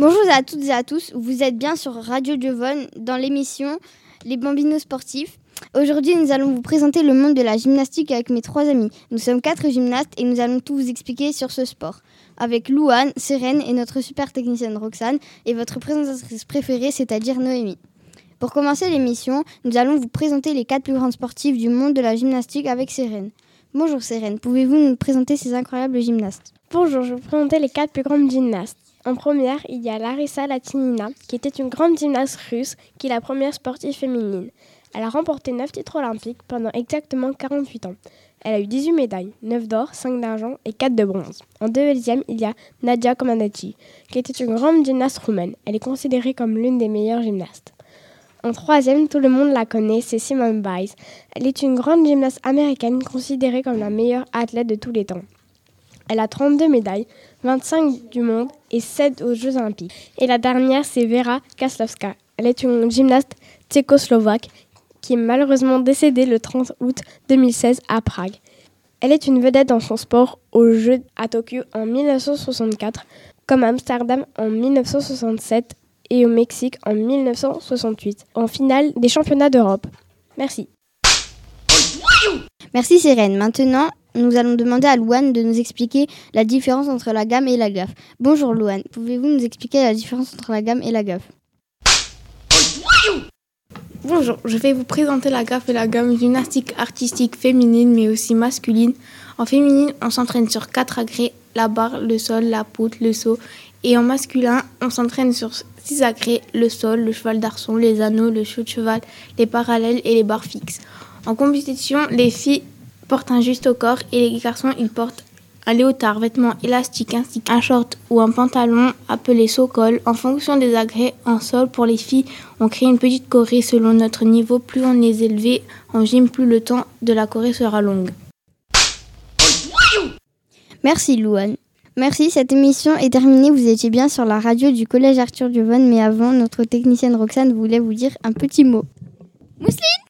Bonjour à toutes et à tous, vous êtes bien sur Radio Giovone dans l'émission Les Bambinos sportifs. Aujourd'hui, nous allons vous présenter le monde de la gymnastique avec mes trois amis. Nous sommes quatre gymnastes et nous allons tout vous expliquer sur ce sport. Avec Louane, Sérène et notre super technicienne Roxane et votre présentatrice préférée, c'est-à-dire Noémie. Pour commencer l'émission, nous allons vous présenter les quatre plus grandes sportives du monde de la gymnastique avec Sérène. Bonjour Sérène, pouvez-vous nous présenter ces incroyables gymnastes? Bonjour, je vais vous présenter les quatre plus grandes gymnastes. En première, il y a Larissa Latinina, qui était une grande gymnaste russe, qui est la première sportive féminine. Elle a remporté 9 titres olympiques pendant exactement 48 ans. Elle a eu 18 médailles, 9 d'or, 5 d'argent et 4 de bronze. En deuxième, il y a Nadia Comaneci, qui était une grande gymnaste roumaine. Elle est considérée comme l'une des meilleures gymnastes. En troisième, tout le monde la connaît, c'est Simone Biles. Elle est une grande gymnaste américaine considérée comme la meilleure athlète de tous les temps. Elle a 32 médailles, 25 du monde et 7 aux Jeux olympiques. Et la dernière, c'est Vera Kaslovska. Elle est une gymnaste tchécoslovaque qui est malheureusement décédée le 30 août 2016 à Prague. Elle est une vedette dans son sport aux Jeux à Tokyo en 1964, comme à Amsterdam en 1967 et au Mexique en 1968, en finale des championnats d'Europe. Merci. Merci Sérène. Maintenant, nous allons demander à Louane de nous expliquer la différence entre la gamme et la gaffe. Bonjour Louane, pouvez-vous nous expliquer la différence entre la gamme et la gaffe? Bonjour, je vais vous présenter la gaffe et la gamme gymnastique artistique féminine mais aussi masculine. En féminine, on s'entraîne sur quatre agrès, la barre, le sol, la poutre, le saut. Et en masculin, on s'entraîne sur six agrès, le sol, le cheval d'arçon, les anneaux, le saut de cheval, les parallèles et les barres fixes. En compétition, les filles portent un juste au corps et les garçons, ils portent un léotard, vêtement élastique ainsi qu'un short ou un pantalon appelé so-col. En fonction des agrès en sol pour les filles, on crée une petite corée selon notre niveau. Plus on est élevé en gym, plus le temps de la corée sera longue. Merci Louane. Merci, cette émission est terminée. Vous étiez bien sur la radio du collège Arthur Duvon, mais avant, notre technicienne Roxane voulait vous dire un petit mot. Mousseline?